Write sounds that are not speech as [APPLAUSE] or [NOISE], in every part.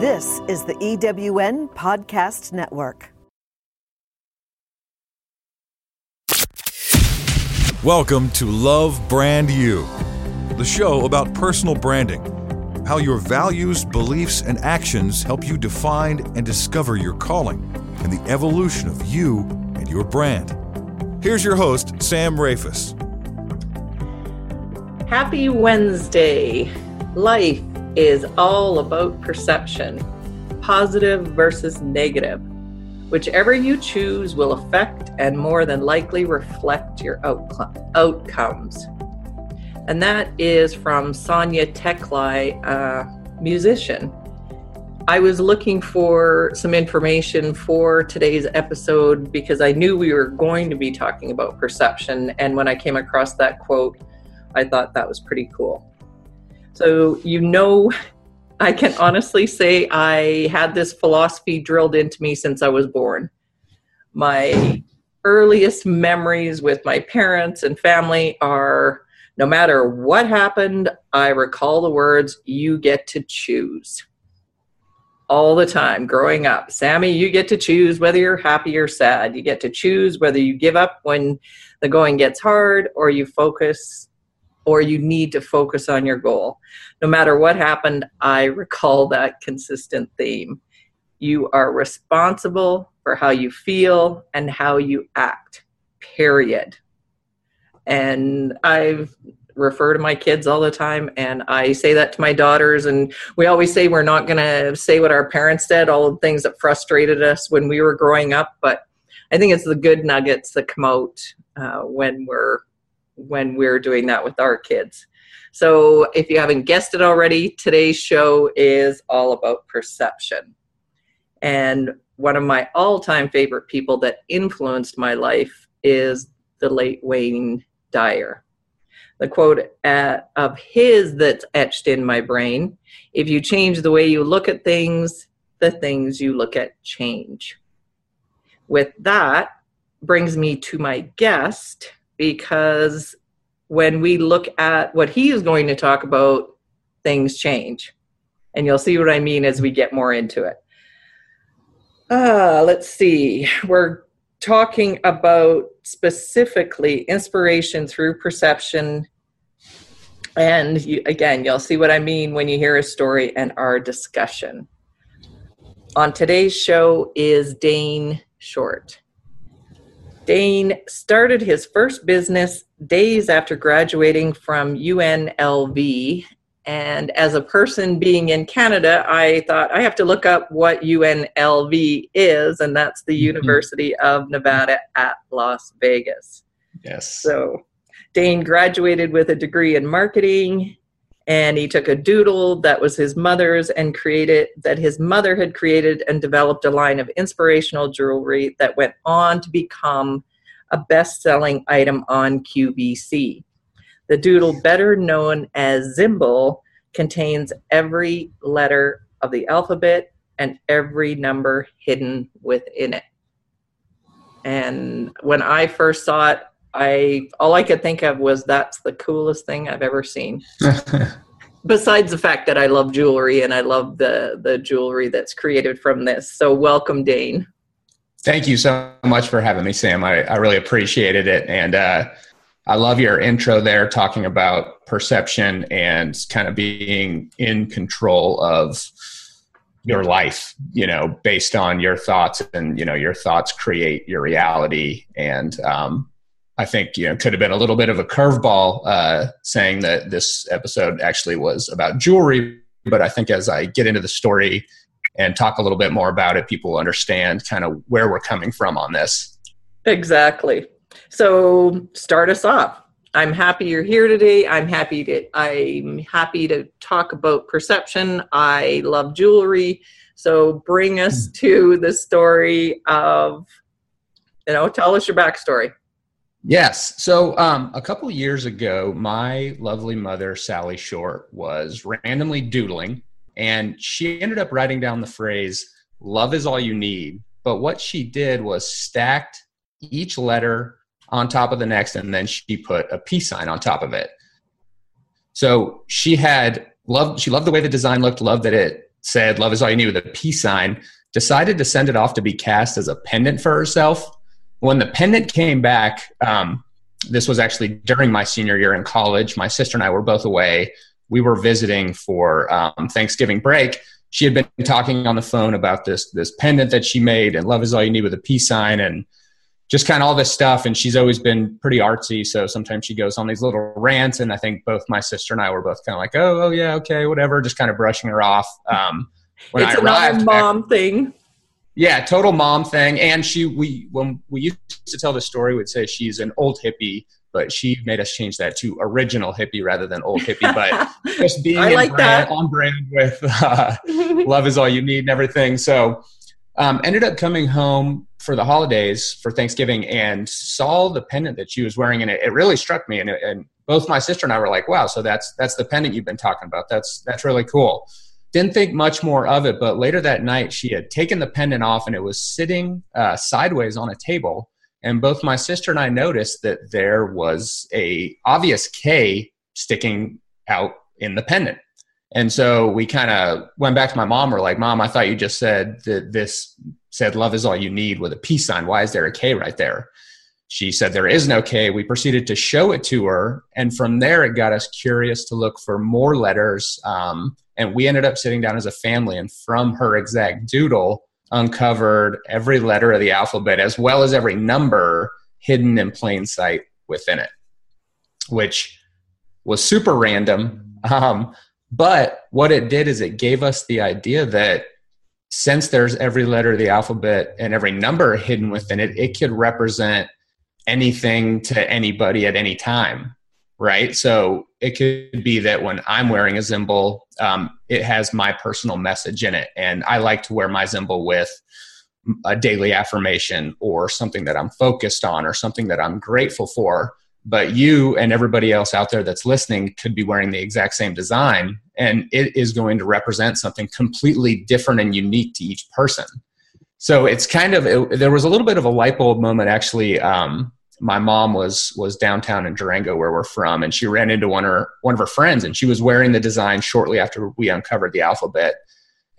This is the EWN Podcast Network. Welcome to Love Brand You, the show about personal branding, how your values, beliefs, and actions help you define and discover your calling and the evolution of you and your brand. Here's your host, Sam Rafoss. Happy Wednesday. Life is all about perception, positive versus negative. Whichever you choose will affect and more than likely reflect your outcomes. And that is from Sonia Teklai, a musician. I was looking for some information for today's episode because I knew we were going to be talking about perception. And when I came across that quote, I thought that was pretty cool. So, you know, [LAUGHS] I can honestly say I had this philosophy drilled into me since I was born. My earliest memories with my parents and family are no matter what happened, I recall the words, you get to choose. All the time growing up. Sammy, you get to choose whether you're happy or sad. You get to choose whether you give up when the going gets hard or you focus or you need to focus on your goal. No matter what happened, I recall that consistent theme. You are responsible for how you feel and how you act, period. And I've refer to my kids all the time and i say that to my daughters and we always say we're not going to say what our parents did all the things that frustrated us when we were growing up but i think it's the good nuggets that come out uh, when we're when we're doing that with our kids. So, if you haven't guessed it already, today's show is all about perception. And one of my all time favorite people that influenced my life is the late Wayne Dyer. The quote at, of his that's etched in my brain if you change the way you look at things, the things you look at change. With that, brings me to my guest, because when we look at what he is going to talk about, things change. And you'll see what I mean as we get more into it. Uh, let's see. We're talking about specifically inspiration through perception. And you, again, you'll see what I mean when you hear a story and our discussion. On today's show is Dane Short. Dane started his first business days after graduating from UNLV. And as a person being in Canada, I thought I have to look up what UNLV is, and that's the mm-hmm. University of Nevada at Las Vegas. Yes. So Dane graduated with a degree in marketing and he took a doodle that was his mother's and created that his mother had created and developed a line of inspirational jewelry that went on to become a best-selling item on QVC. The doodle, better known as Zymbol, contains every letter of the alphabet and every number hidden within it. And when I first saw it, I all I could think of was that's the coolest thing I've ever seen. [LAUGHS] Besides the fact that I love jewelry and I love the the jewelry that's created from this. So welcome, Dane. Thank you so much for having me, Sam. I, I really appreciated it. And uh, I love your intro there talking about perception and kind of being in control of your life, you know, based on your thoughts and, you know, your thoughts create your reality. And um, I think you know could have been a little bit of a curveball uh, saying that this episode actually was about jewelry, but I think as I get into the story and talk a little bit more about it, people will understand kind of where we're coming from on this. Exactly. So start us off. I'm happy you're here today. I'm happy to I'm happy to talk about perception. I love jewelry. So bring us hmm. to the story of you know, tell us your backstory. Yes. So um, a couple years ago, my lovely mother, Sally Short, was randomly doodling and she ended up writing down the phrase, love is all you need. But what she did was stacked each letter on top of the next, and then she put a peace sign on top of it. So she had loved, she loved the way the design looked, loved that it said "Love is all you need" with a peace sign, decided to send it off to be cast as a pendant for herself. When the pendant came back, um, this was actually during my senior year in college. My sister and I were both away. We were visiting for um, Thanksgiving break. She had been talking on the phone about this this pendant that she made, and "Love is all you need" with a peace sign, and just kind of all this stuff. And she's always been pretty artsy. So sometimes she goes on these little rants. And I think both my sister and I were both kind of like, oh, oh yeah, okay, whatever, just kind of brushing her off. Um, when it's I arrived, mom back, thing. Yeah, total mom thing. And she, we, when we used to tell the story, we'd say she's an old hippie, but she made us change that to original hippie rather than old hippie. [LAUGHS] But just being I like brand, on brand with uh, [LAUGHS] love is all you need and everything. So um, ended up coming home for the holidays for Thanksgiving and saw the pendant that she was wearing, and it, it really struck me. And, it, and both my sister and I were like, "Wow, so that's that's the pendant you've been talking about. That's that's really cool." Didn't think much more of it, but later that night, she had taken the pendant off, and it was sitting uh, sideways on a table. And both my sister and I noticed that there was a obvious K sticking out in the pendant. And so we kind of went back to my mom. We're like, Mom, I thought you just said that this said love is all you need with a peace sign. Why is there a K right there? She said there is no K. We proceeded to show it to her. And from there, it got us curious to look for more letters. Um, and we ended up sitting down as a family and from her exact doodle, uncovered every letter of the alphabet as well as every number hidden in plain sight within it, which was super random. Um, but what it did is it gave us the idea that since there's every letter of the alphabet and every number hidden within it, it could represent anything to anybody at any time, right? So it could be that when I'm wearing a symbol, um, it has my personal message in it. And I like to wear my symbol with a daily affirmation or something that I'm focused on or something that I'm grateful for but you and everybody else out there that's listening could be wearing the exact same design and it is going to represent something completely different and unique to each person so it's kind of it, there was a little bit of a light bulb moment actually um, my mom was was downtown in Durango where we're from and she ran into one of her one of her friends and she was wearing the design shortly after we uncovered the alphabet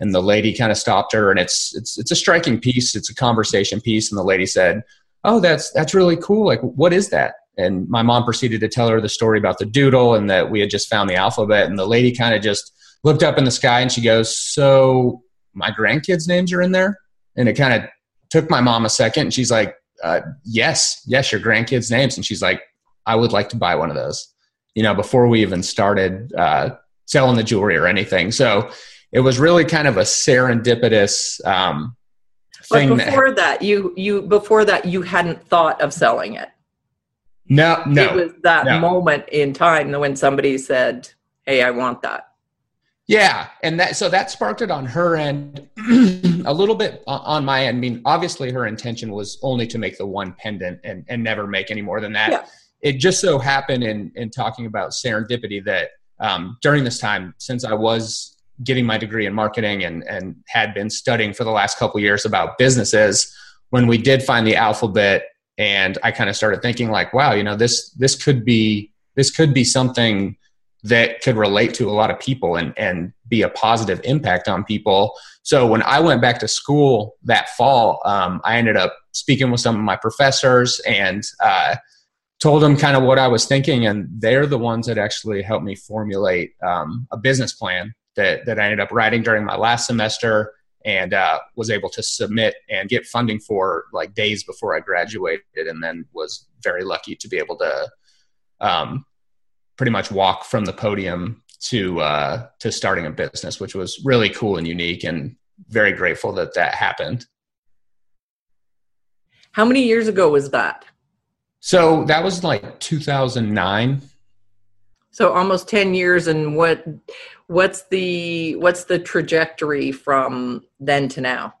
and the lady kind of stopped her and it's it's it's a striking piece it's a conversation piece and the lady said oh that's that's really cool like what is that and my mom proceeded to tell her the story about the doodle and that we had just found the alphabet. And the lady kind of just looked up in the sky and she goes, So my grandkids' names are in there? And it kind of took my mom a second. And she's like, uh, Yes, yes, your grandkids' names. And she's like, I would like to buy one of those, you know, before we even started uh, selling the jewelry or anything. So it was really kind of a serendipitous um, thing. But before that, that you you before that you hadn't thought of selling it. No, no. It was that no. moment in time when somebody said, "Hey, I want that." Yeah, and that so that sparked it on her end, [CLEARS THROAT] a little bit on my end. I mean, obviously, her intention was only to make the one pendant and and never make any more than that. Yeah. It just so happened in in talking about serendipity that um, during this time, since I was getting my degree in marketing and and had been studying for the last couple years about businesses, when we did find the alphabet and i kind of started thinking like wow you know this this could be this could be something that could relate to a lot of people and and be a positive impact on people. So when i went back to school that fall um, i ended up speaking with some of my professors and uh, told them kind of what i was thinking and they're the ones that actually helped me formulate um, a business plan that, that i ended up writing during my last semester and uh, was able to submit and get funding for like days before I graduated, and then was very lucky to be able to um, pretty much walk from the podium to uh, to starting a business, which was really cool and unique, and very grateful that that happened. How many years ago was that? So that was like 2009. So almost 10 years and what what's the what's the trajectory from then to now?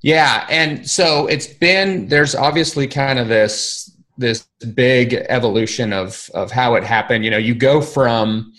Yeah, and so it's been there's obviously kind of this this big evolution of of how it happened. You know, you go from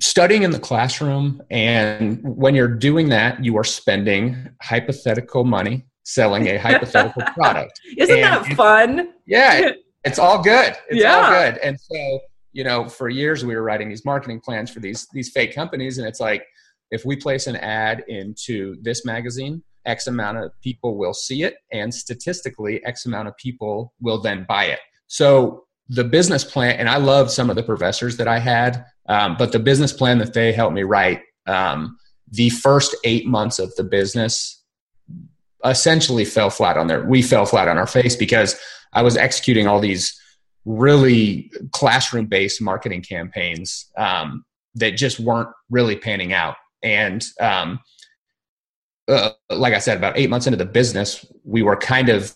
studying in the classroom and when you're doing that you are spending hypothetical money selling a hypothetical [LAUGHS] product isn't and that fun yeah it's all good it's yeah. all good and so you know, for years we were writing these marketing plans for these these fake companies, and it's like if we place an ad into this magazine, X amount of people will see it, and statistically, X amount of people will then buy it. So the business plan, and I love some of the professors that I had, um, but the business plan that they helped me write, um, the first eight months of the business essentially fell flat on their, we fell flat on our face because I was executing all these really classroom based marketing campaigns um, that just weren't really panning out. And um, uh, like I said, about eight months into the business, we were kind of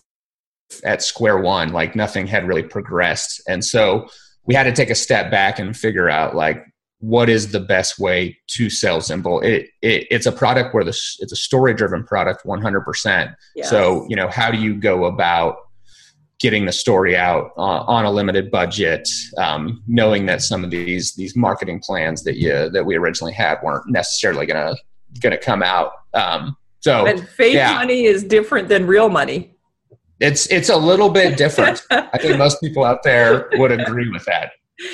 at square one, like nothing had really progressed. And so we had to take a step back and figure out like what is the best way to sell Zymbol. It, it it's a product where the it's a story driven product 100%. Yes. So, you know, how do you go about getting the story out on, on a limited budget, um, knowing that some of these these marketing plans that you that we originally had weren't necessarily gonna gonna come out. Um, so and fake yeah. money is different than real money. It's it's a little bit different. I think most people out there would agree with that.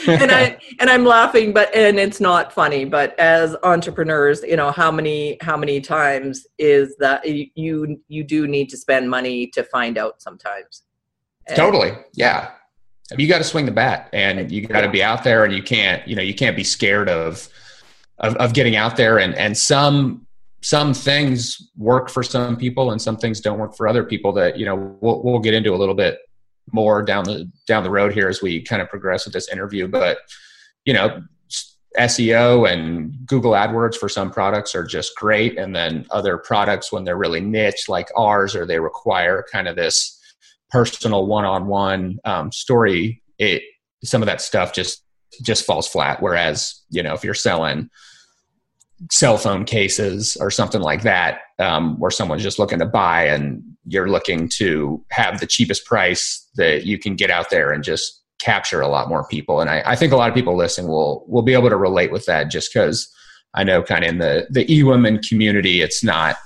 and I and I'm laughing, but and it's not funny. But as entrepreneurs, you know how many how many times is that you you do need to spend money to find out sometimes. And totally, yeah. You got to swing the bat, and you got to be out there, and you can't you know you can't be scared of of, of getting out there. And and some some things work for some people and some things don't work for other people that you know we'll, we'll get into a little bit more down the down the road here as we kind of progress with this interview but you know SEO and Google AdWords for some products are just great and then other products when they're really niche like ours or they require kind of this personal one-on-one um, story it some of that stuff just just falls flat whereas you know if you're selling cell phone cases or something like that, um, where someone's just looking to buy and you're looking to have the cheapest price that you can get out there and just capture a lot more people. And I, I think a lot of people listening will will be able to relate with that just because I know kind of in the the eWomen community, it's not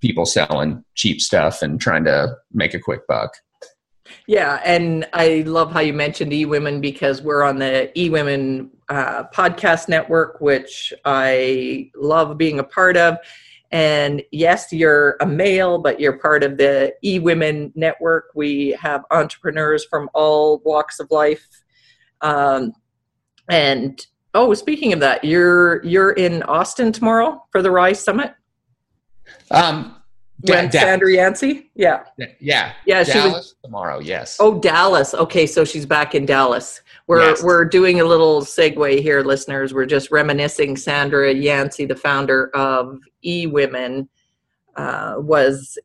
people selling cheap stuff and trying to make a quick buck. Yeah, and I love how you mentioned eWomen because we're on the eWomen uh, podcast network, which I love being a part of. And yes, you're a male, but you're part of the eWomen network. We have entrepreneurs from all walks of life. Um, and oh, speaking of that, you're you're in Austin tomorrow for the Rise Summit. Um, when Sandra Yancey? Yeah. Yeah. Yeah. Dallas she was tomorrow. Yes. Oh, Dallas. Okay, so she's back in Dallas. We're yes. we're doing a little segue here, listeners. We're just reminiscing. Sandra Yancey, the founder of eWomen, uh, was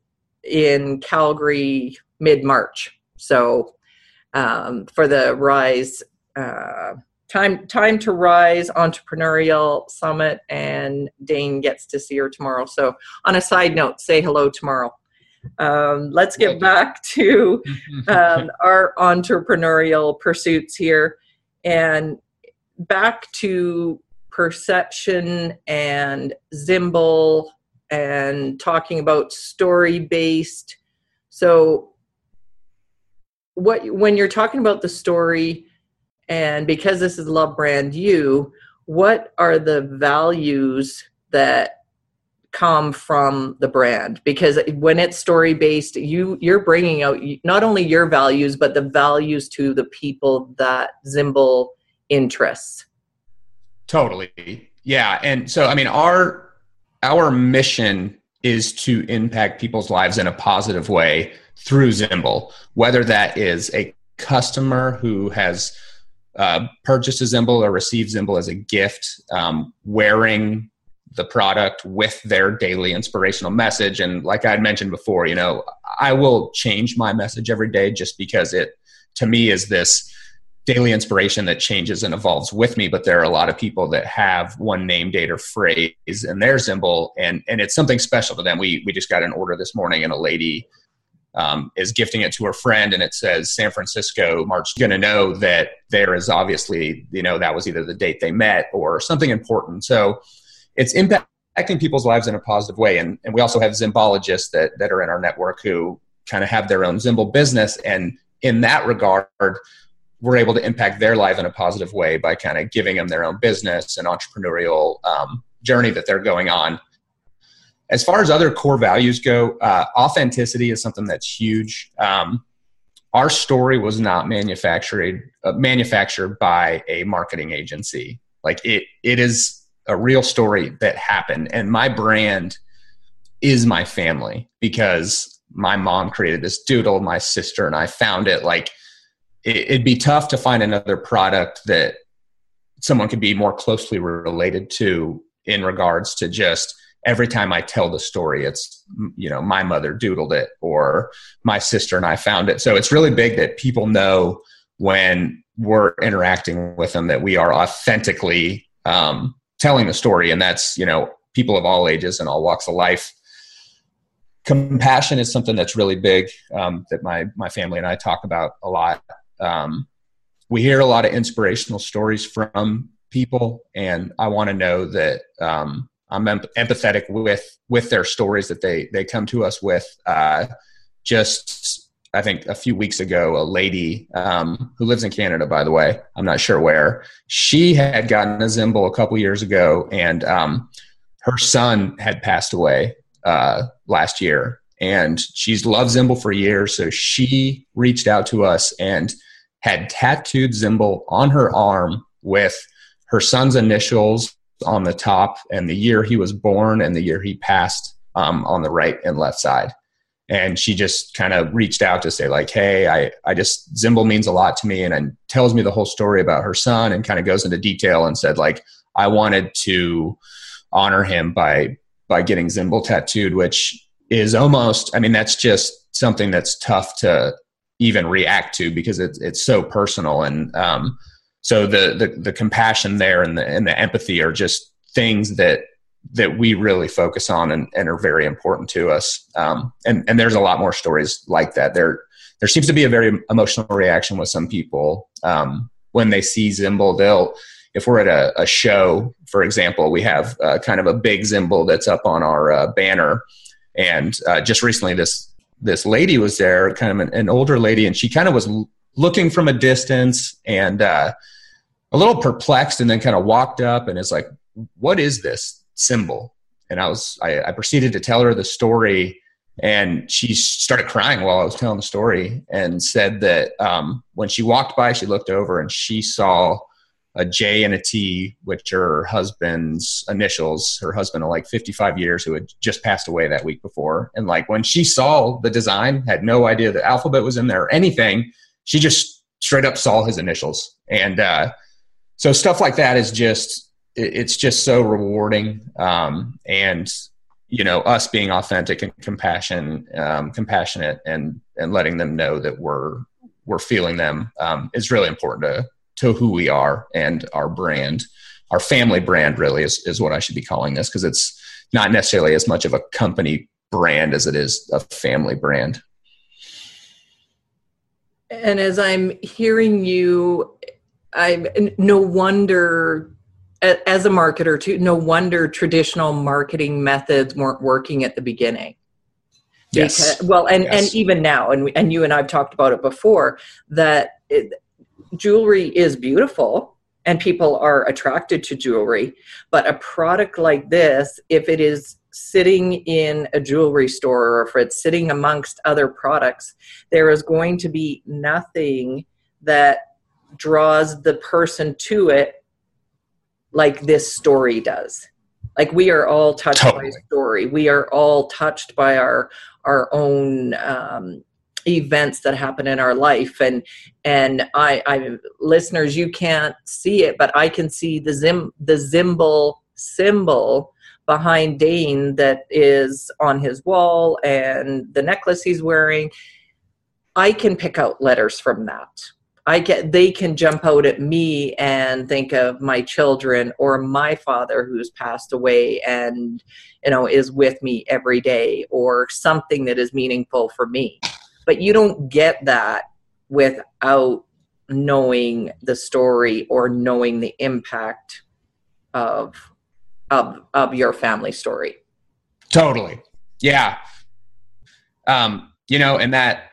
in Calgary mid March. So um, for the Rise. Uh, time time to rise entrepreneurial summit and dane gets to see her tomorrow. So on a side note say hello tomorrow. Um, let's get back to [LAUGHS] um, our entrepreneurial pursuits here and back to perception and Zymbol and talking about story based so what when you're talking about the story and because this is Love Brand You, what are the values that come from the brand? Because when it's story based, you you're bringing out not only your values but the values to the people that Zymbol interests. Totally, yeah. And so, I mean, our our mission is to impact people's lives in a positive way through Zymbol, whether that is a customer who has uh, purchase a Zymbol or receive Zymbol as a gift, um, wearing the product with their daily inspirational message. And like I had mentioned before, you know, I will change my message every day just because it, to me, is this daily inspiration that changes and evolves with me. But there are a lot of people that have one name, date, or phrase in their Zymbol, and and it's something special to them. We we just got an order this morning, and a lady um, is gifting it to her friend and it says San Francisco March, going to know that there is obviously, you know, that was either the date they met or something important. So it's impacting people's lives in a positive way. And, and we also have Zymbologists that, that are in our network who kind of have their own Zymbol business. And in that regard, we're able to impact their life in a positive way by kind of giving them their own business and entrepreneurial um, journey that they're going on. As far as other core values go, uh, authenticity is something that's huge. Um, our story was not manufactured uh, manufactured by a marketing agency. Like it, it is a real story that happened, and my brand is my family because my mom created this doodle, my sister and I found it. Like it, it'd be tough to find another product that someone could be more closely related to in regards to just every time I tell the story, it's, you know, my mother doodled it or my sister and I found it. So it's really big that people know when we're interacting with them that we are authentically um, telling the story. And that's, you know, people of all ages and all walks of life. Compassion is something that's really big um, that my, my family and I talk about a lot. Um, we hear a lot of inspirational stories from people, and I want to know that um, I'm empathetic with with their stories that they they come to us with. Uh, just I think a few weeks ago, a lady um, who lives in Canada, by the way, I'm not sure where, she had gotten a Zymbol a couple years ago, and um, her son had passed away uh, last year, and she's loved Zymbol for years. So she reached out to us and had tattooed Zymbol on her arm with her son's initials on the top and the year he was born and the year he passed um, on the right and left side. And she just kind of reached out to say, like, hey, I, I just, Zymbol means a lot to me. And, and tells me the whole story about her son and kind of goes into detail and said, like, I wanted to honor him by, by getting Zymbol tattooed, which is almost, I mean, that's just something that's tough to even react to because it's, it's so personal. And, um, so the, the the compassion there and the and the empathy are just things that that we really focus on and, and are very important to us. Um, and and there's a lot more stories like that. There there seems to be a very emotional reaction with some people um, when they see Zymbol. They'll if we're at a, a show, for example, we have uh, kind of a big Zymbol that's up on our uh, banner. And uh, just recently, this this lady was there, kind of an, an, older lady, and she kind of was looking from a distance and uh, a little perplexed and then kind of walked up and is like, what is this symbol? And I was, I, I proceeded to tell her the story and she started crying while I was telling the story and said that um, when she walked by, she looked over and she saw a J and a T, which are her husband's initials. Her husband of like 55 years who had just passed away that week before. And like when she saw the design, had no idea the alphabet was in there or anything. She just straight up saw his initials. And uh, so stuff like that is just it's just so rewarding um, and you know us being authentic and compassion um, compassionate and and letting them know that we're we're feeling them um, is really important to to who we are and our brand. Our family brand really is, is what i should be calling this because it's not necessarily as much of a company brand as it is a family brand. And as i'm hearing you I no wonder as a marketer too no wonder traditional marketing methods weren't working at the beginning yes because, well and yes. and even now and and you and I've talked about it before that it, jewelry is beautiful and people are attracted to jewelry but a product like this if it is sitting in a jewelry store or if it's sitting amongst other products there is going to be nothing that draws the person to it like this story does. Like we are all touched totally. by story. We are all touched by our our own um, events that happen in our life. And and I, I listeners you can't see it but i can see the zim the Zymbol symbol behind dane that is on his wall and the necklace he's wearing. I can pick out letters from that I get they can jump out at me and think of my children or my father who's passed away and you know is with me every day or something that is meaningful for me. But you don't get that without knowing the story or knowing the impact of of of your family story. Totally. Yeah. Um, you know, and that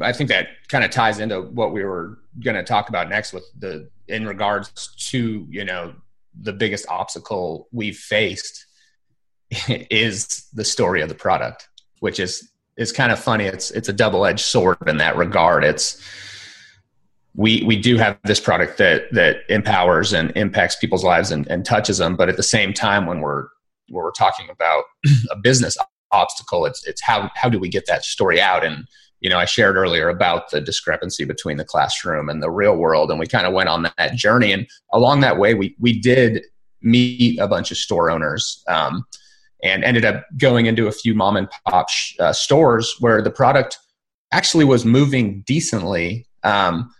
I think that kind of ties into what we were going to talk about next with the in regards to you know the biggest obstacle we've faced [LAUGHS] is the story of the product, which is is kind of funny. It's it's a double edged sword in that regard. It's we we do have this product that that empowers and impacts people's lives and, and touches them, but at the same time, when we're when we're talking about [CLEARS THROAT] a business obstacle, it's it's how how do we get that story out and you know, I shared earlier about the discrepancy between the classroom and the real world, and we kind of went on that journey. And along that way, we we did meet a bunch of store owners, um, and ended up going into a few mom and pop sh- uh, stores where the product actually was moving decently, um,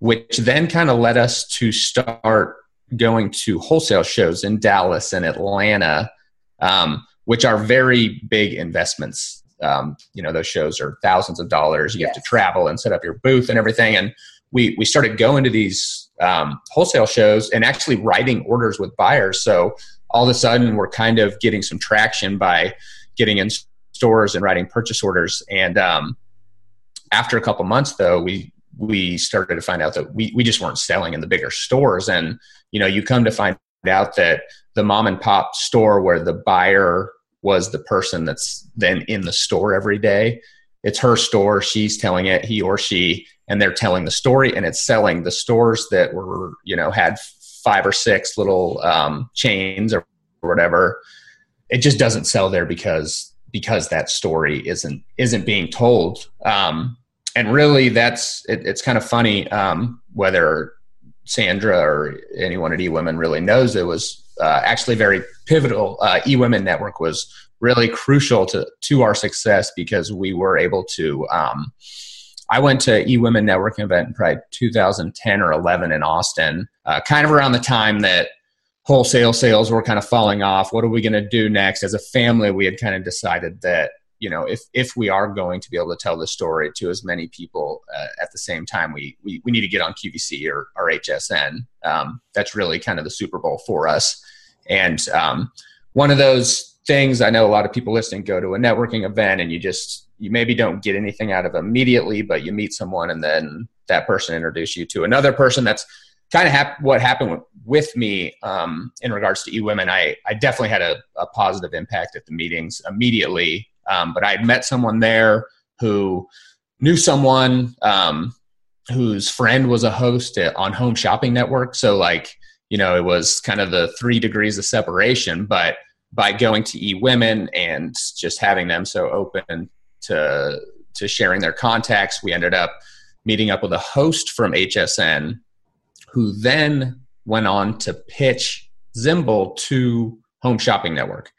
which then kind of led us to start going to wholesale shows in Dallas and Atlanta, um, which are very big investments um, you know those shows are thousands of dollars. You yes. have to travel and set up your booth and everything. And we we started going to these um, wholesale shows and actually writing orders with buyers. So all of a sudden we're kind of getting some traction by getting in stores and writing purchase orders. And um, after a couple months though we we started to find out that we, we just weren't selling in the bigger stores. And you know you come to find out that the mom and pop store where the buyer was the person that's then in the store every day. It's her store, she's telling it, he or she, and they're telling the story and it's selling. The stores that were, you know, had five or six little um, chains or whatever, it just doesn't sell there because because that story isn't isn't being told. Um, and really, that's it, it's kind of funny um, whether Sandra or anyone at eWomen really knows it was uh, actually very pivotal. Uh, eWomen Network was really crucial to to our success because we were able to. Um, I went to eWomen Networking event in probably 2010 or 11 in Austin, uh, kind of around the time that wholesale sales were kind of falling off. What are we going to do next? As a family, we had kind of decided that you know if if we are going to be able to tell the story to as many people uh, at the same time we, we we need to get on qvc or, or hsn um, that's really kind of the super bowl for us and um, one of those things i know a lot of people listening go to a networking event and you just you maybe don't get anything out of immediately but you meet someone and then that person introduces you to another person that's kind of hap- what happened with, me um, in regards to eWomen. I, I definitely had a, a positive impact at the meetings immediately um, but I met someone there who knew someone um, whose friend was a host at, on Home Shopping Network. So, like, you know, it was kind of the three degrees of separation. But by going to e women and just having them so open to to sharing their contacts, we ended up meeting up with a host from HSN, who then went on to pitch Zymbol to Home Shopping Network.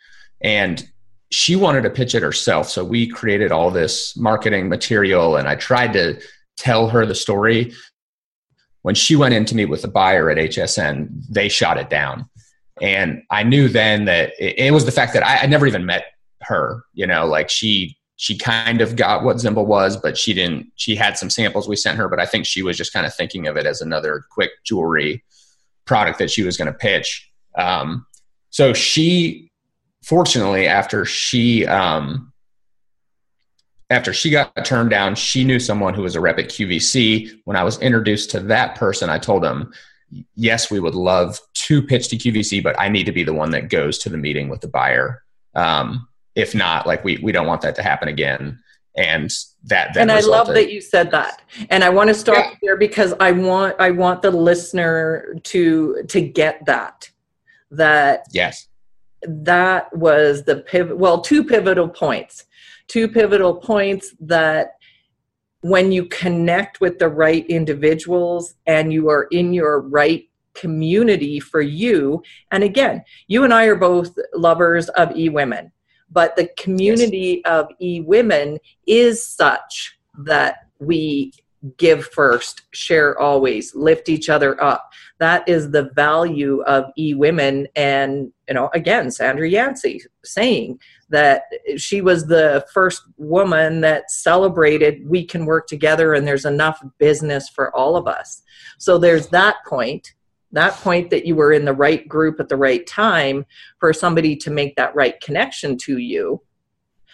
And she wanted to pitch it herself. So we created all this marketing material and I tried to tell her the story. When she went in to meet with the buyer at HSN, they shot it down. And I knew then that it, it was the fact that I, never even met her, you know, like she she kind of got what Zymbol was, but she didn't. She had some samples we sent her, but I think she was just kind of thinking of it as another quick jewelry product that she was going to pitch. Um, so she fortunately, after she um, after she got turned down, she knew someone who was a rep at QVC. When I was introduced to that person, I told him, "Yes, we would love to pitch to QVC, but I need to be the one that goes to the meeting with the buyer. Um, if not, like we we don't want that to happen again." And that, and I love that you said that. And I want to stop yeah. there because I want I want the listener to to get that that yes that was the pivot well two pivotal points two pivotal points that when you connect with the right individuals and you are in your right community for you and again you and i are both lovers of eWomen but the community yes. of eWomen is such that we give first, share always, lift each other up. That is the value of eWomen. And, you know, again, Sandra Yancey saying that she was the first woman that celebrated we can work together and there's enough business for all of us. So there's that point, that point that you were in the right group at the right time for somebody to make that right connection to you.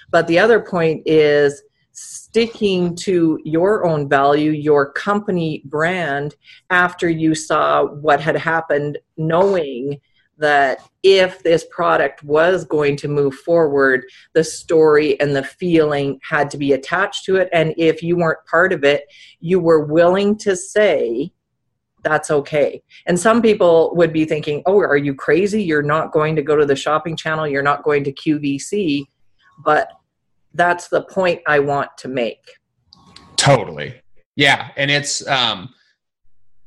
But the other point is sticking to your own value, your company brand, after you saw what had happened, knowing that if this product was going to move forward, the story and the feeling had to be attached to it. And if you weren't part of it, you were willing to say, that's okay. And some people would be thinking, oh, are you crazy? You're not going to go to the shopping channel, you're not going to QVC. But that's the point I want to make. Totally. Yeah. And it's, um,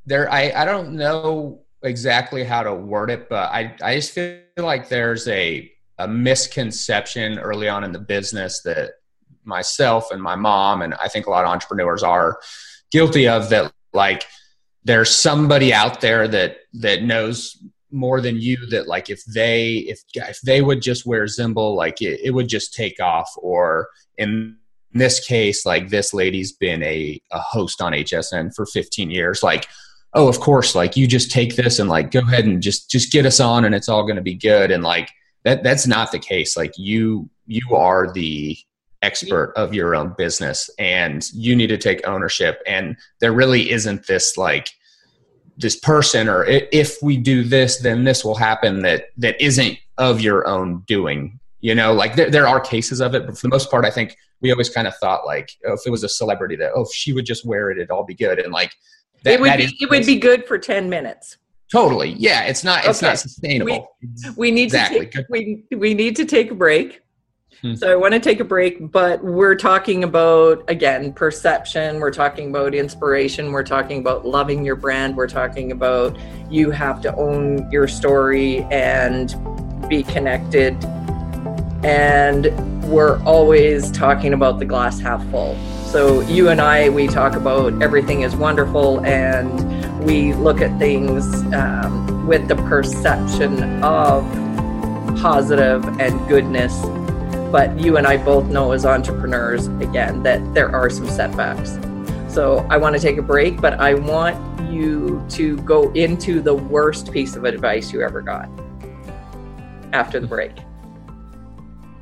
there, I, I don't know exactly how to word it, but I, I just feel like there's a, a misconception early on in the business that myself and my mom, and I think a lot of entrepreneurs are guilty of that, like, there's somebody out there that that knows more than you that like if they if if they would just wear Zymbol like it, it would just take off or in this case like this lady's been a, a host on hsn for 15 years like oh of course like you just take this and like go ahead and just just get us on and it's all going to be good. And like that that's not the case. Like you you are the expert of your own business and you need to take ownership. And there really isn't this like this person or if we do this then this will happen that that isn't of your own doing you know like there, there are cases of it but for the most part i think we always kind of thought like oh, if it was a celebrity that oh if she would just wear it it'd all be good and like that, it would be, it would be good for 10 minutes totally yeah it's not it's okay. not sustainable we, we need exactly. to take, we, we need to take a break hmm. so I want to take a break, but we're talking about, again, perception. We're talking about inspiration. We're talking about loving your brand. We're talking about you have to own your story and be connected and we're always talking about the glass half full. So you and I, we talk about everything is wonderful, and we look at things um, with the perception of positive and goodness. But you and I both know as entrepreneurs, again, that there are some setbacks. So I want to take a break, but I want you to go into the worst piece of advice you ever got after the break.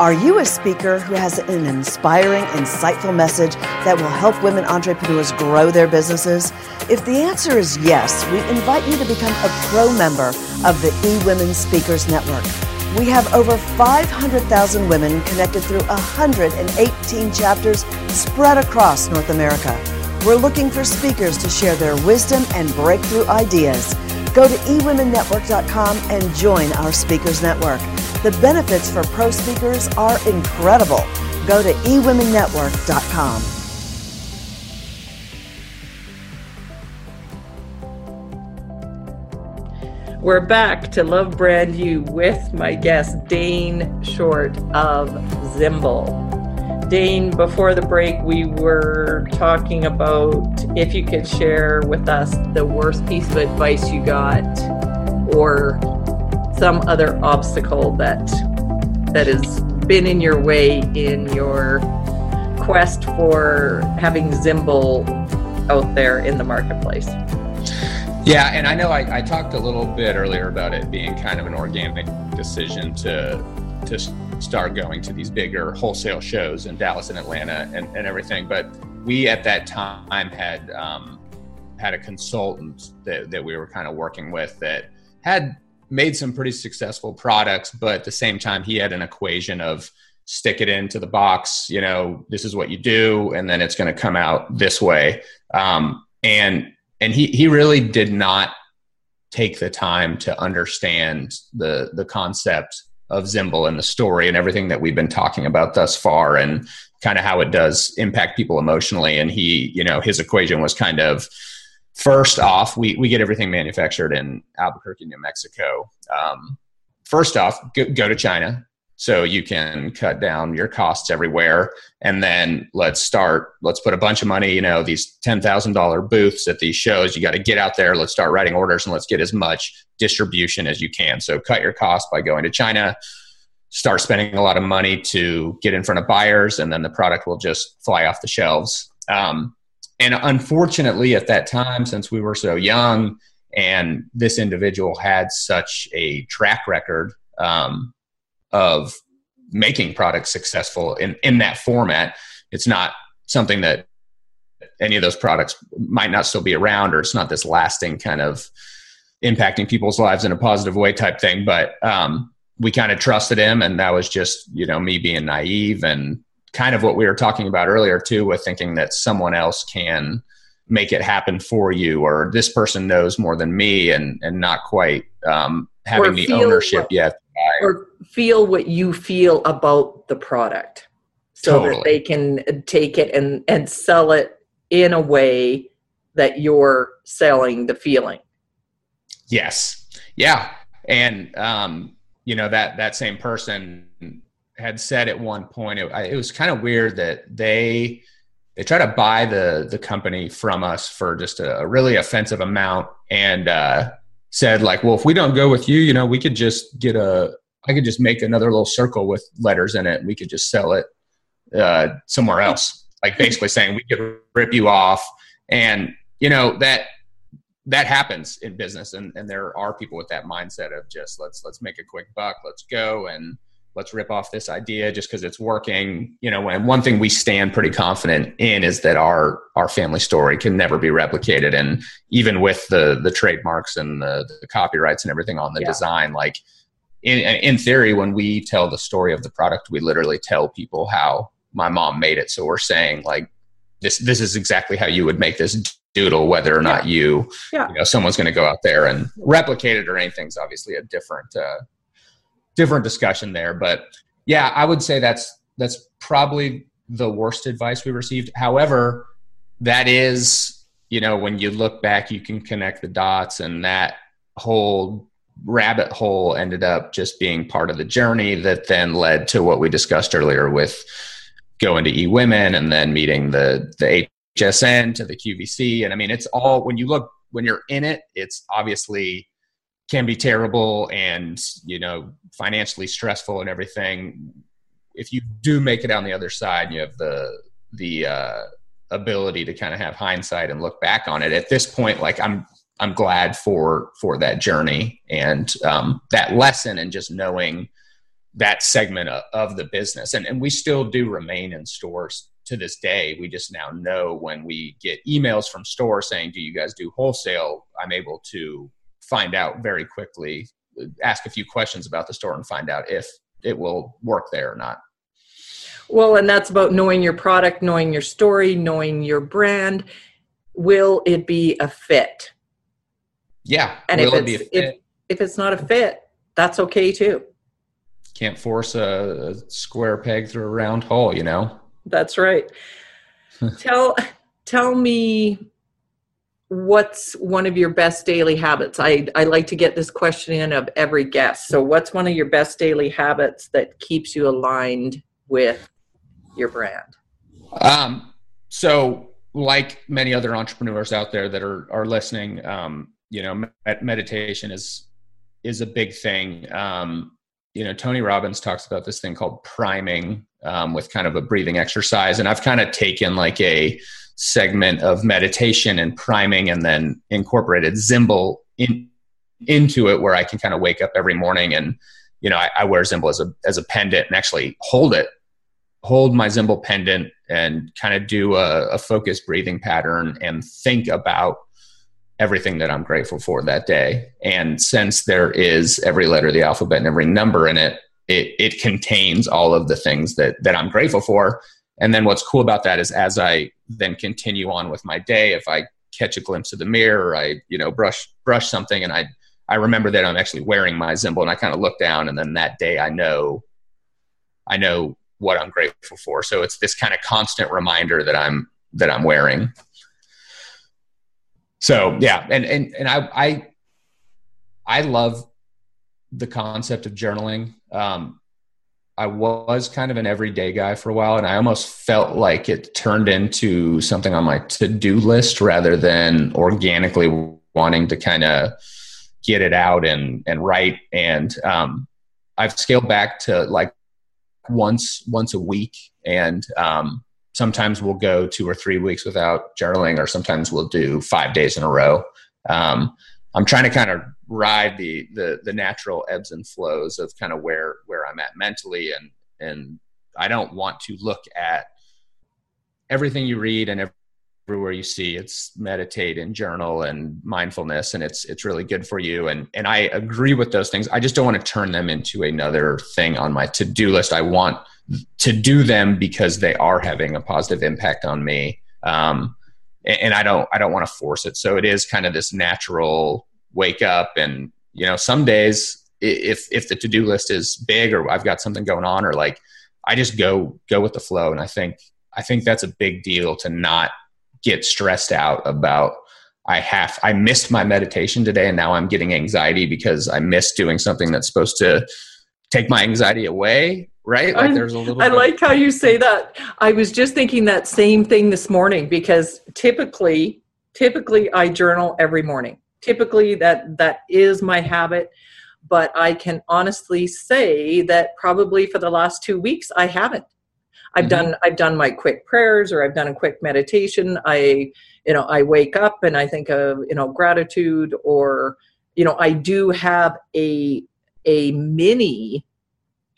Are you a speaker who has an inspiring, insightful message that will help women entrepreneurs grow their businesses? If the answer is yes, we invite you to become a pro member of the eWomen Speakers Network. We have over 500,000 women connected through 118 chapters spread across North America. We're looking for speakers to share their wisdom and breakthrough ideas. Go to eWomenNetwork.com and join our Speakers Network. The benefits for pro speakers are incredible. Go to eWomenNetwork.com. We're back to Love Brand You with my guest, Dane Short of Zymbol. Dane, before the break, we were talking about if you could share with us the worst piece of advice you got or some other obstacle that that has been in your way in your quest for having Zymbol out there in the marketplace. Yeah, and I know I, I, talked a little bit earlier about it being kind of an organic decision to to start going to these bigger wholesale shows in Dallas and Atlanta and, and everything. But we at that time had um, had a consultant that, that we were kind of working with that had made some pretty successful products, but at the same time, he had an equation of stick it into the box, you know, this is what you do, and then it's going to come out this way. Um, and and he he really did not take the time to understand the the concept of Zymbol and the story and everything that we've been talking about thus far and kind of how it does impact people emotionally. And he, you know, his equation was kind of First off, we, we get everything manufactured in Albuquerque, New Mexico. Um, first off, go, go, to China. so you can cut down your costs everywhere. And then let's start let's put a bunch of money you know these $10000 booths at these shows. You got to get out there. Let's start writing orders and let's get as much distribution as you can. So cut your costs by going to china. Start spending a lot of money to get in front of buyers and then the product will just fly off the shelves. Um, and unfortunately at that time since we were so young and this individual had such a track record um, of making products successful in, in that format. It's not something that any of those products might not still be around, or it's not this lasting kind of impacting people's lives in a positive way type thing. But um, we kind of trusted him, and that was just you know me being naive and kind of what we were talking about earlier too, with thinking that someone else can make it happen for you, or this person knows more than me, and and not quite um, having the ownership what, yet. or feel what you feel about the product so totally. that they can take it and and sell it in a way that you're selling the feeling. Yes. Yeah. And um you know that that same person had said at one point it, it was kind of weird that they they try to buy the the company from us for just a, a really offensive amount and uh said like, well, if we don't go with you, you know, we could just get a, I could just make another little circle with letters in it. And we could just sell it uh, somewhere else. Like basically [LAUGHS] saying we could rip you off. And, you know, that, that happens in business. And, and there are people with that mindset of just let's, let's make a quick buck. Let's go. And, let's rip off this idea just because it's working you know and one thing we stand pretty confident in is that our our family story can never be replicated and even with the the trademarks and the, the copyrights and everything on the yeah. design like in in theory when we tell the story of the product we literally tell people how my mom made it so we're saying like this this is exactly how you would make this doodle whether or not you yeah. you know someone's going to go out there and replicate it or anything's obviously a different uh, different discussion there. But yeah, I would say that's that's probably the worst advice we received. However, that is, you know, when you look back, you can connect the dots, and that whole rabbit hole ended up just being part of the journey that then led to what we discussed earlier with going to eWomen and then meeting the the HSN to the QVC. And I mean, it's all when you look when you're in it, it's obviously can be terrible and you know financially stressful and everything. If you do make it on the other side you have the the uh, ability to kind of have hindsight and look back on it at this point like i'm i'm glad for for that journey and um, that lesson and just knowing that segment of, of the business. And, and we still do remain in stores to this day. We just now know when we get emails from stores saying do you guys do wholesale? I'm able to find out very quickly, ask a few questions about the store and find out if it will work there or not. Well, and that's about knowing your product, knowing your story, knowing your brand. Will it be a fit? Yeah. And if it's, if, if it's not a fit, that's okay too. Can't force a, a square peg through a round hole, you know? That's right. [LAUGHS] tell tell me what's one of your best daily habits? I, I like to get this question in of every guest. So, what's one of your best daily habits that keeps you aligned with your brand? Um, so, like many other entrepreneurs out there that are are listening, um, you know, med- meditation is is a big thing. Um, you know, Tony Robbins talks about this thing called priming um, with kind of a breathing exercise, and I've kind of taken like a segment of meditation and priming and then incorporated Zymbol in, into it where I can kind of wake up every morning and, you know, I, I wear Zymbol as a, as a pendant and actually hold it, hold my Zymbol pendant and kind of do a, a focused breathing pattern and think about everything that I'm grateful for that day. And since there is every letter of the alphabet and every number in it, it, it contains all of the things that, that I'm grateful for. And then what's cool about that is as I then continue on with my day, if I catch a glimpse of the mirror, I, you know, brush, brush something and I, I remember that I'm actually wearing my Zymbol and I kind of look down and then that day I know, I know what I'm grateful for. So it's this kind of constant reminder that I'm, that I'm wearing. So yeah. And, and, and I, I, I love the concept of journaling. Um, I was kind of an everyday guy for a while, and I almost felt like it turned into something on my to do list rather than organically wanting to kind of get it out and and write. And um, I've scaled back to like once once a week, and um, sometimes we'll go two or three weeks without journaling, or sometimes we'll do five days in a row. Um, I'm trying to kind of ride the, the the natural ebbs and flows of kind of where where I'm at mentally, and and I don't want to look at everything you read and everywhere you see. It's meditate and journal and mindfulness, and it's it's really good for you. And and I agree with those things. I just don't want to turn them into another thing on my to do list. I want to do them because they are having a positive impact on me. Um, and I don't I don't want to force it. So it is kind of this natural wake up and you know some days if if the to-do list is big or I've got something going on or like I just go go with the flow and I think I think that's a big deal to not get stressed out about I have I missed my meditation today and now I'm getting anxiety because I missed doing something that's supposed to take my anxiety away right? Like there's a [LAUGHS] little. I like how you say that. I was just thinking that same thing this morning because typically, typically I journal every morning. Typically, that that is my habit. But I can honestly say that probably for the last two weeks I haven't. I've mm-hmm. done I've done my quick prayers or I've done a quick meditation. I you know I wake up and I think of you know gratitude or you know I do have a a mini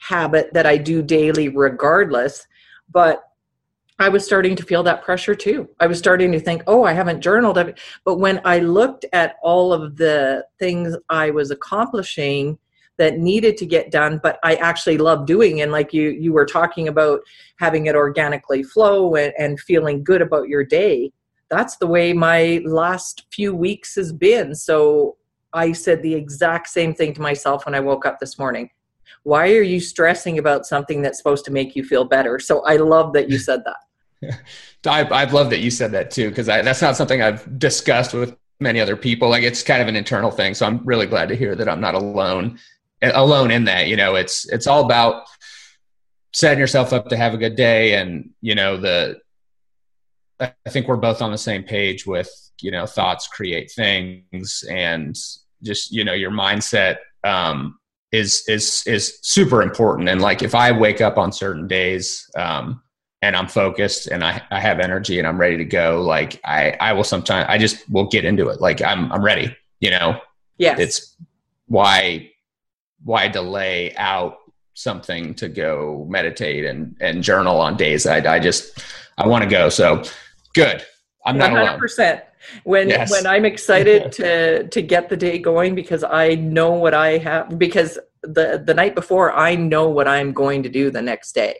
habit that I do daily regardless. But I was starting to feel that pressure too. I was starting to think, oh, I haven't journaled. But when I looked at all of the things I was accomplishing that needed to get done, but I actually love doing, and like you you were talking about having it organically flow and, and feeling good about your day. That's the way my last few weeks has been. So I said the exact same thing to myself when I woke up this morning why are you stressing about something that's supposed to make you feel better? So i love that you said that. [LAUGHS] I, I love that you said that too because that's not something i've discussed with many other people. Like it's kind of an internal thing so i'm really glad to hear that i'm not alone alone in that you know? It's it's all about setting yourself up to have a good day and you know the i think we're both on the same page with you know thoughts create things and just you know your mindset um is is is super important. And like if I wake up on certain days um, and I'm focused and I, I have energy and I'm ready to go, like I I will sometimes I just will get into it. Like I'm I'm ready. You know. Yeah. It's why why delay out something to go meditate and and journal on days I I just I want to go. So good. I'm not 100%. alone when yes. when i'm excited [LAUGHS] to to get the day going because i know what i have because the the night before i know what i'm going to do the next day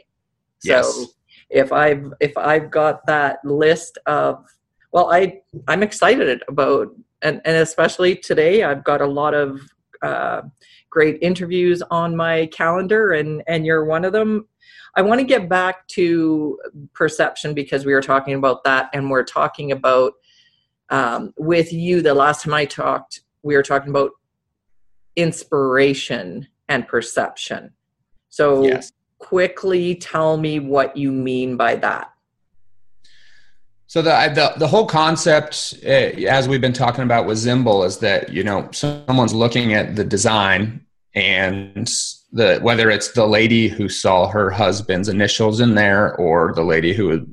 so yes. if i've if i've got that list of well i i'm excited about and and especially today i've got a lot of uh, great interviews on my calendar and and you're one of them I want to get back to perception because we were talking about that and we're talking about um, with you the last time I talked, we were talking about inspiration and perception. So, yes. quickly tell me what you mean by that. So the, the the whole concept, uh, as we've been talking about with Zymbol, is that you know someone's looking at the design and the whether it's the lady who saw her husband's initials in there or the lady who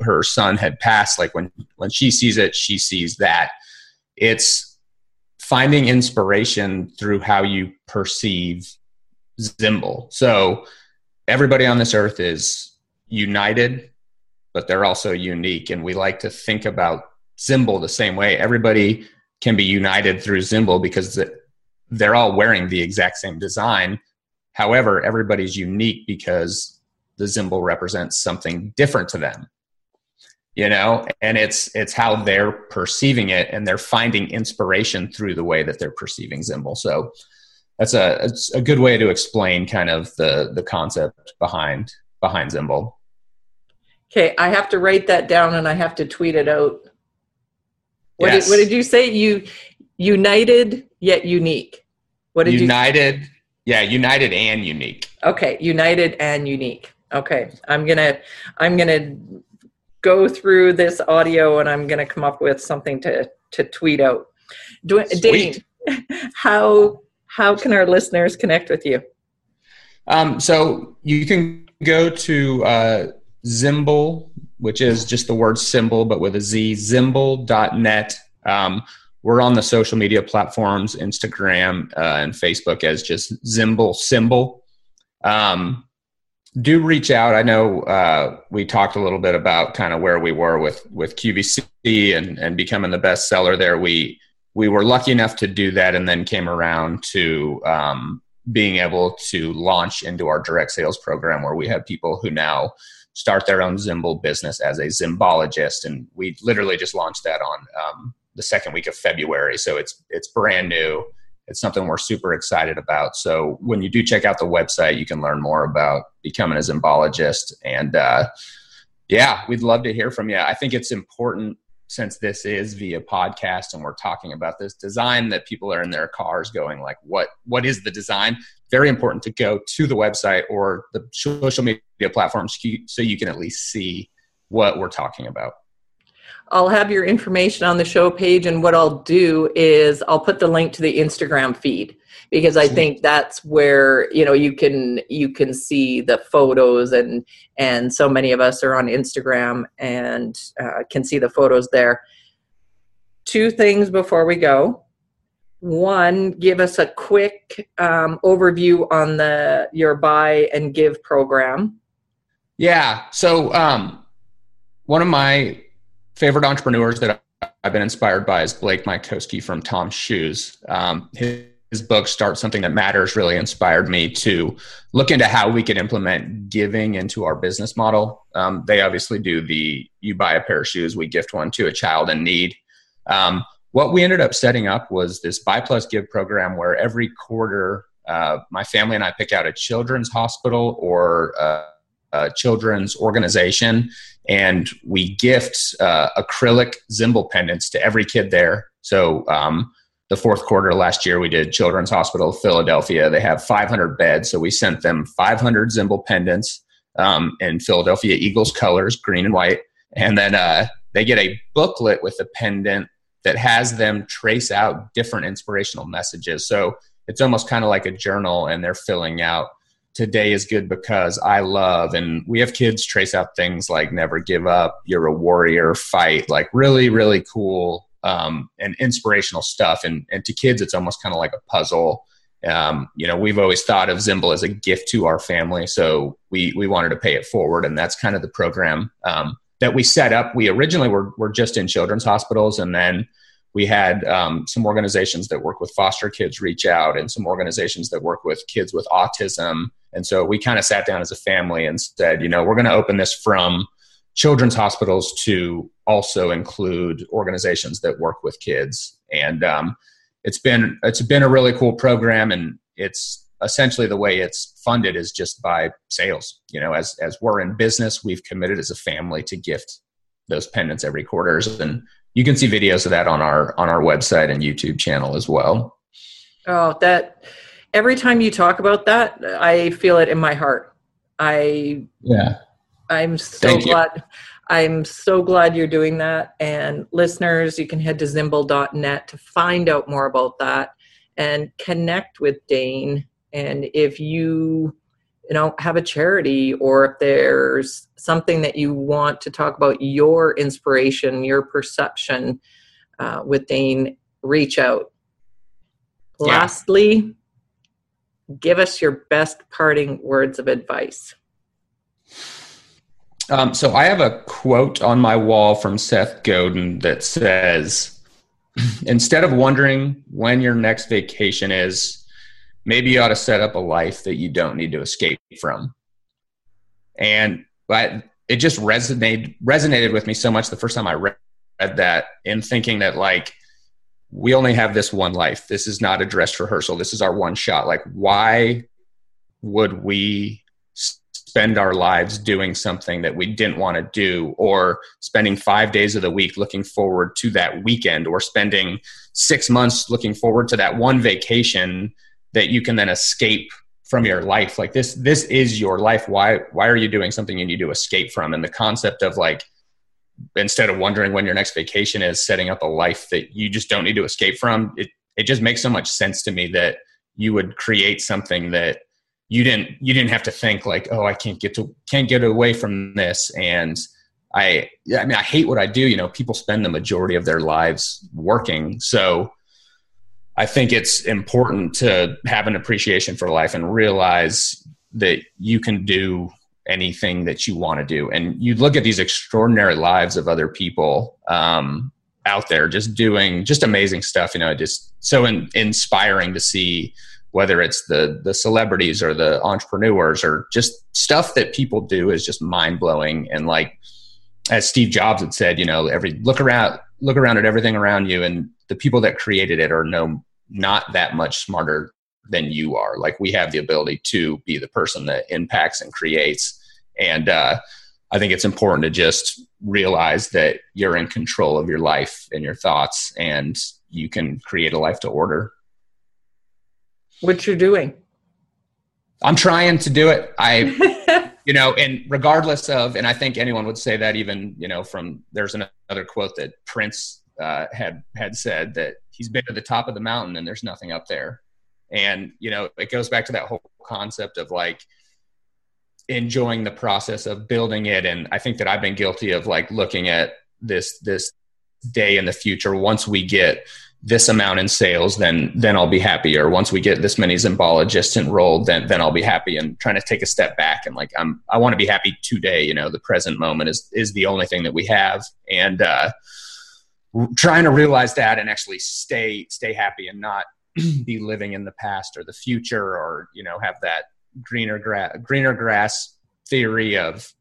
her son had passed like when when she sees it she sees that it's finding inspiration through how you perceive Zymbol. So everybody on this earth is united, but they're also unique. And we like to think about Zymbol the same way. Everybody can be united through Zymbol because they're all wearing the exact same design. However, everybody's unique because the Zymbol represents something different to them you know and it's it's how they're perceiving it and they're finding inspiration through the way that they're perceiving Zymbol. So that's a it's a good way to explain kind of the the concept behind behind Zymbol. Okay, I have to write that down and I have to tweet it out. What, yes. did, what did you say? You united yet unique. What did united, you Yeah, united and unique. Okay, united and unique. Okay, I'm gonna I'm gonna go through this audio and I'm gonna come up with something to to tweet out. Do, Dane, [LAUGHS] how how can our listeners connect with you? Um, so you can go to uh, Zymbol, which is just the word symbol, but with a Z, zymbol.net. Um, we're on the social media platforms, Instagram uh, and Facebook as just Zymbol Symbol. Um, do reach out. I know uh, we talked a little bit about kind of where we were with with QVC and and becoming the best seller there. We we were lucky enough to do that, and then came around to um, being able to launch into our direct sales program, where we have people who now start their own Zymbol business as a Zimbologist, and we literally just launched that on um, the second week of February. So it's it's brand new it's something we're super excited about. So when you do check out the website, you can learn more about becoming a zymbologist. And uh, yeah, we'd love to hear from you. I think it's important since this is via podcast and we're talking about this design that people are in their cars going like what what is the design very important to go to the website or the social media platforms so you can at least see what we're talking about I'll have your information on the show page, and what I'll do is I'll put the link to the Instagram feed because I think that's where you know you can you can see the photos and and so many of us are on Instagram and uh, can see the photos there. Two things before we go. One, give us a quick um, overview on the your buy and give program. Yeah. So um, one of my favorite entrepreneurs that I've been inspired by is Blake Mycoskie from Tom Shoes. Um, his, his, book, Start Something That Matters, really inspired me to look into how we could implement giving into our business model. Um, they obviously do the you buy a pair of shoes, we gift one to a child in need. Um, what we ended up setting up was this Buy Plus Give program where every quarter, uh, my family and I pick out a children's hospital or uh, a children's organization and we gift uh, acrylic Zymbol pendants to every kid there. So um, the fourth quarter last year, we did Children's Hospital of Philadelphia. They have 500 beds, so we sent them 500 Zymbol pendants um, in Philadelphia Eagles colors, green and white, and then uh, they get a booklet with a pendant that has them trace out different inspirational messages. So it's almost kind of like a journal, and they're filling out today is good because I love, and we have kids trace out things like never give up, you're a warrior, fight, like really, really cool um, and inspirational stuff. And, and to kids, it's almost kind of like a puzzle. Um, you know, we've always thought of Zymbol as a gift to our family, so we we wanted to pay it forward, and that's kind of the program um, that we set up. We originally were were just in children's hospitals, and then we had um, some organizations that work with foster kids reach out, and some organizations that work with kids with autism and so we kind of sat down as a family and said, you know, we're going to open this from children's hospitals to also include organizations that work with kids. And um, it's been it's been a really cool program, and it's essentially the way it's funded is just by sales. You know, as as we're in business, we've committed as a family to gift those pendants every quarters, and you can see videos of that on our on our website and YouTube channel as well. Oh, that every time you talk about that, I feel it in my heart. I yeah. I'm so Thank glad. You. I'm so glad you're doing that. And listeners, you can head to zymbol.net to find out more about that and connect with Dane. And if you, you know, have a charity or if there's something that you want to talk about your inspiration, your perception uh, with Dane, reach out. Yeah. Lastly, give us your best parting words of advice. Um, so I have a quote on my wall from Seth Godin that says, [CLEARS THROAT] instead of wondering when your next vacation is, maybe you ought to set up a life that you don't need to escape from. And but it just resonated resonated with me so much the first time I read, that in thinking that like we only have this one life. This is not a dress rehearsal. This is our one shot. Like, why would we spend our lives doing something that we didn't want to do, or spending five days of the week looking forward to that weekend, or spending six months looking forward to that one vacation that you can then escape from your life. Like this this is your life. Why why are you doing something you need to escape from? And the concept of like instead of wondering when your next vacation is setting up a life that you just don't need to escape from it it just makes so much sense to me that you would create something that you didn't you didn't have to think like oh i can't get to can't get away from this. And i i mean i hate what i do. You know people spend the majority of their lives working. So I think it's important to have an appreciation for life and realize that you can do anything that you want to do. And you look at these extraordinary lives of other people um, out there just doing just amazing stuff. You know, just so in, inspiring to see whether it's the the celebrities or the entrepreneurs or just stuff that people do is just mind blowing. And like as Steve Jobs had said, you know, every look around look around at everything around you and the people that created it are no not that much smarter than you are. Like we have the ability to be the person that impacts and creates. And uh, I think it's important to just realize that you're in control of your life and your thoughts, and you can create a life to order. What you're doing? I'm trying to do it. I, [LAUGHS] you know, and regardless of, and I think anyone would say that even, you know, from there's another quote that Prince uh, had had said that he's been to the top of the mountain and there's nothing up there. And you know it goes back to that whole concept of like enjoying the process of building it. And i think that i've been guilty of like looking at this this day in the future. Once we get this amount in sales then then i'll be happy. Or once we get this many zymbologists enrolled then then i'll be happy. And trying to take a step back and like i'm i want to be happy today you know the present moment is is the only thing that we have. And uh trying to realize that and actually stay stay happy and not [CLEARS THROAT] be living in the past or the future or you know have that greener grass greener grass theory of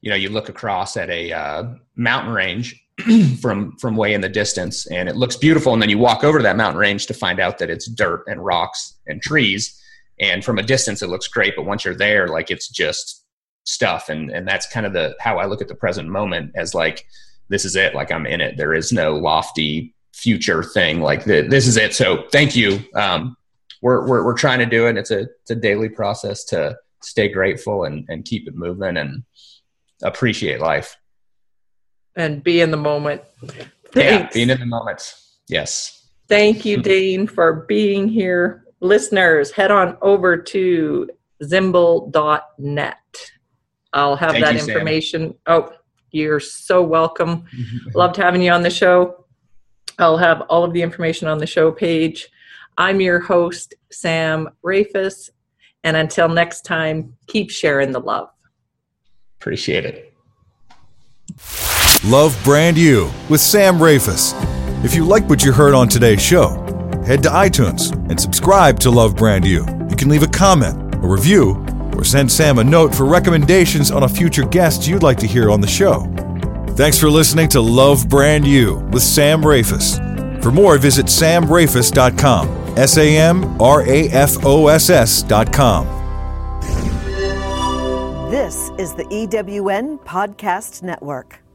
you know you look across at a uh, mountain range [CLEARS THROAT] from from way in the distance and it looks beautiful and then you walk over to that mountain range to find out that it's dirt and rocks and trees and from a distance it looks great but once you're there like it's just stuff and and that's kind of the how I look at the present moment as like this is it. Like I'm in it. There is no lofty future thing. Like the, this is it. So thank you. Um, we're, we're, we're trying to do it. It's a, it's a daily process to stay grateful and, and keep it moving and appreciate life. And be in the moment. Thanks. Yeah, being in the moment. Yes. Thank you, Dean, for being here. Listeners, head on over to zymbol.net. I'll have Thank that you, information. Sam. Oh, you're so welcome. Mm-hmm. Loved having you on the show. I'll have all of the information on the show page. I'm your host, Sam Rafoss. And until next time, keep sharing the love. Appreciate it. Love Brand You with Sam Rafoss. If you like what you heard on today's show, head to iTunes and subscribe to Love Brand You. You can leave a comment, a review, or send Sam a note for recommendations on a future guest you'd like to hear on the show. Thanks for listening to Love Brand You with Sam Rafoss. For more, visit samrafoss.com. S A M R A F O S S.com. This is the EWN Podcast Network.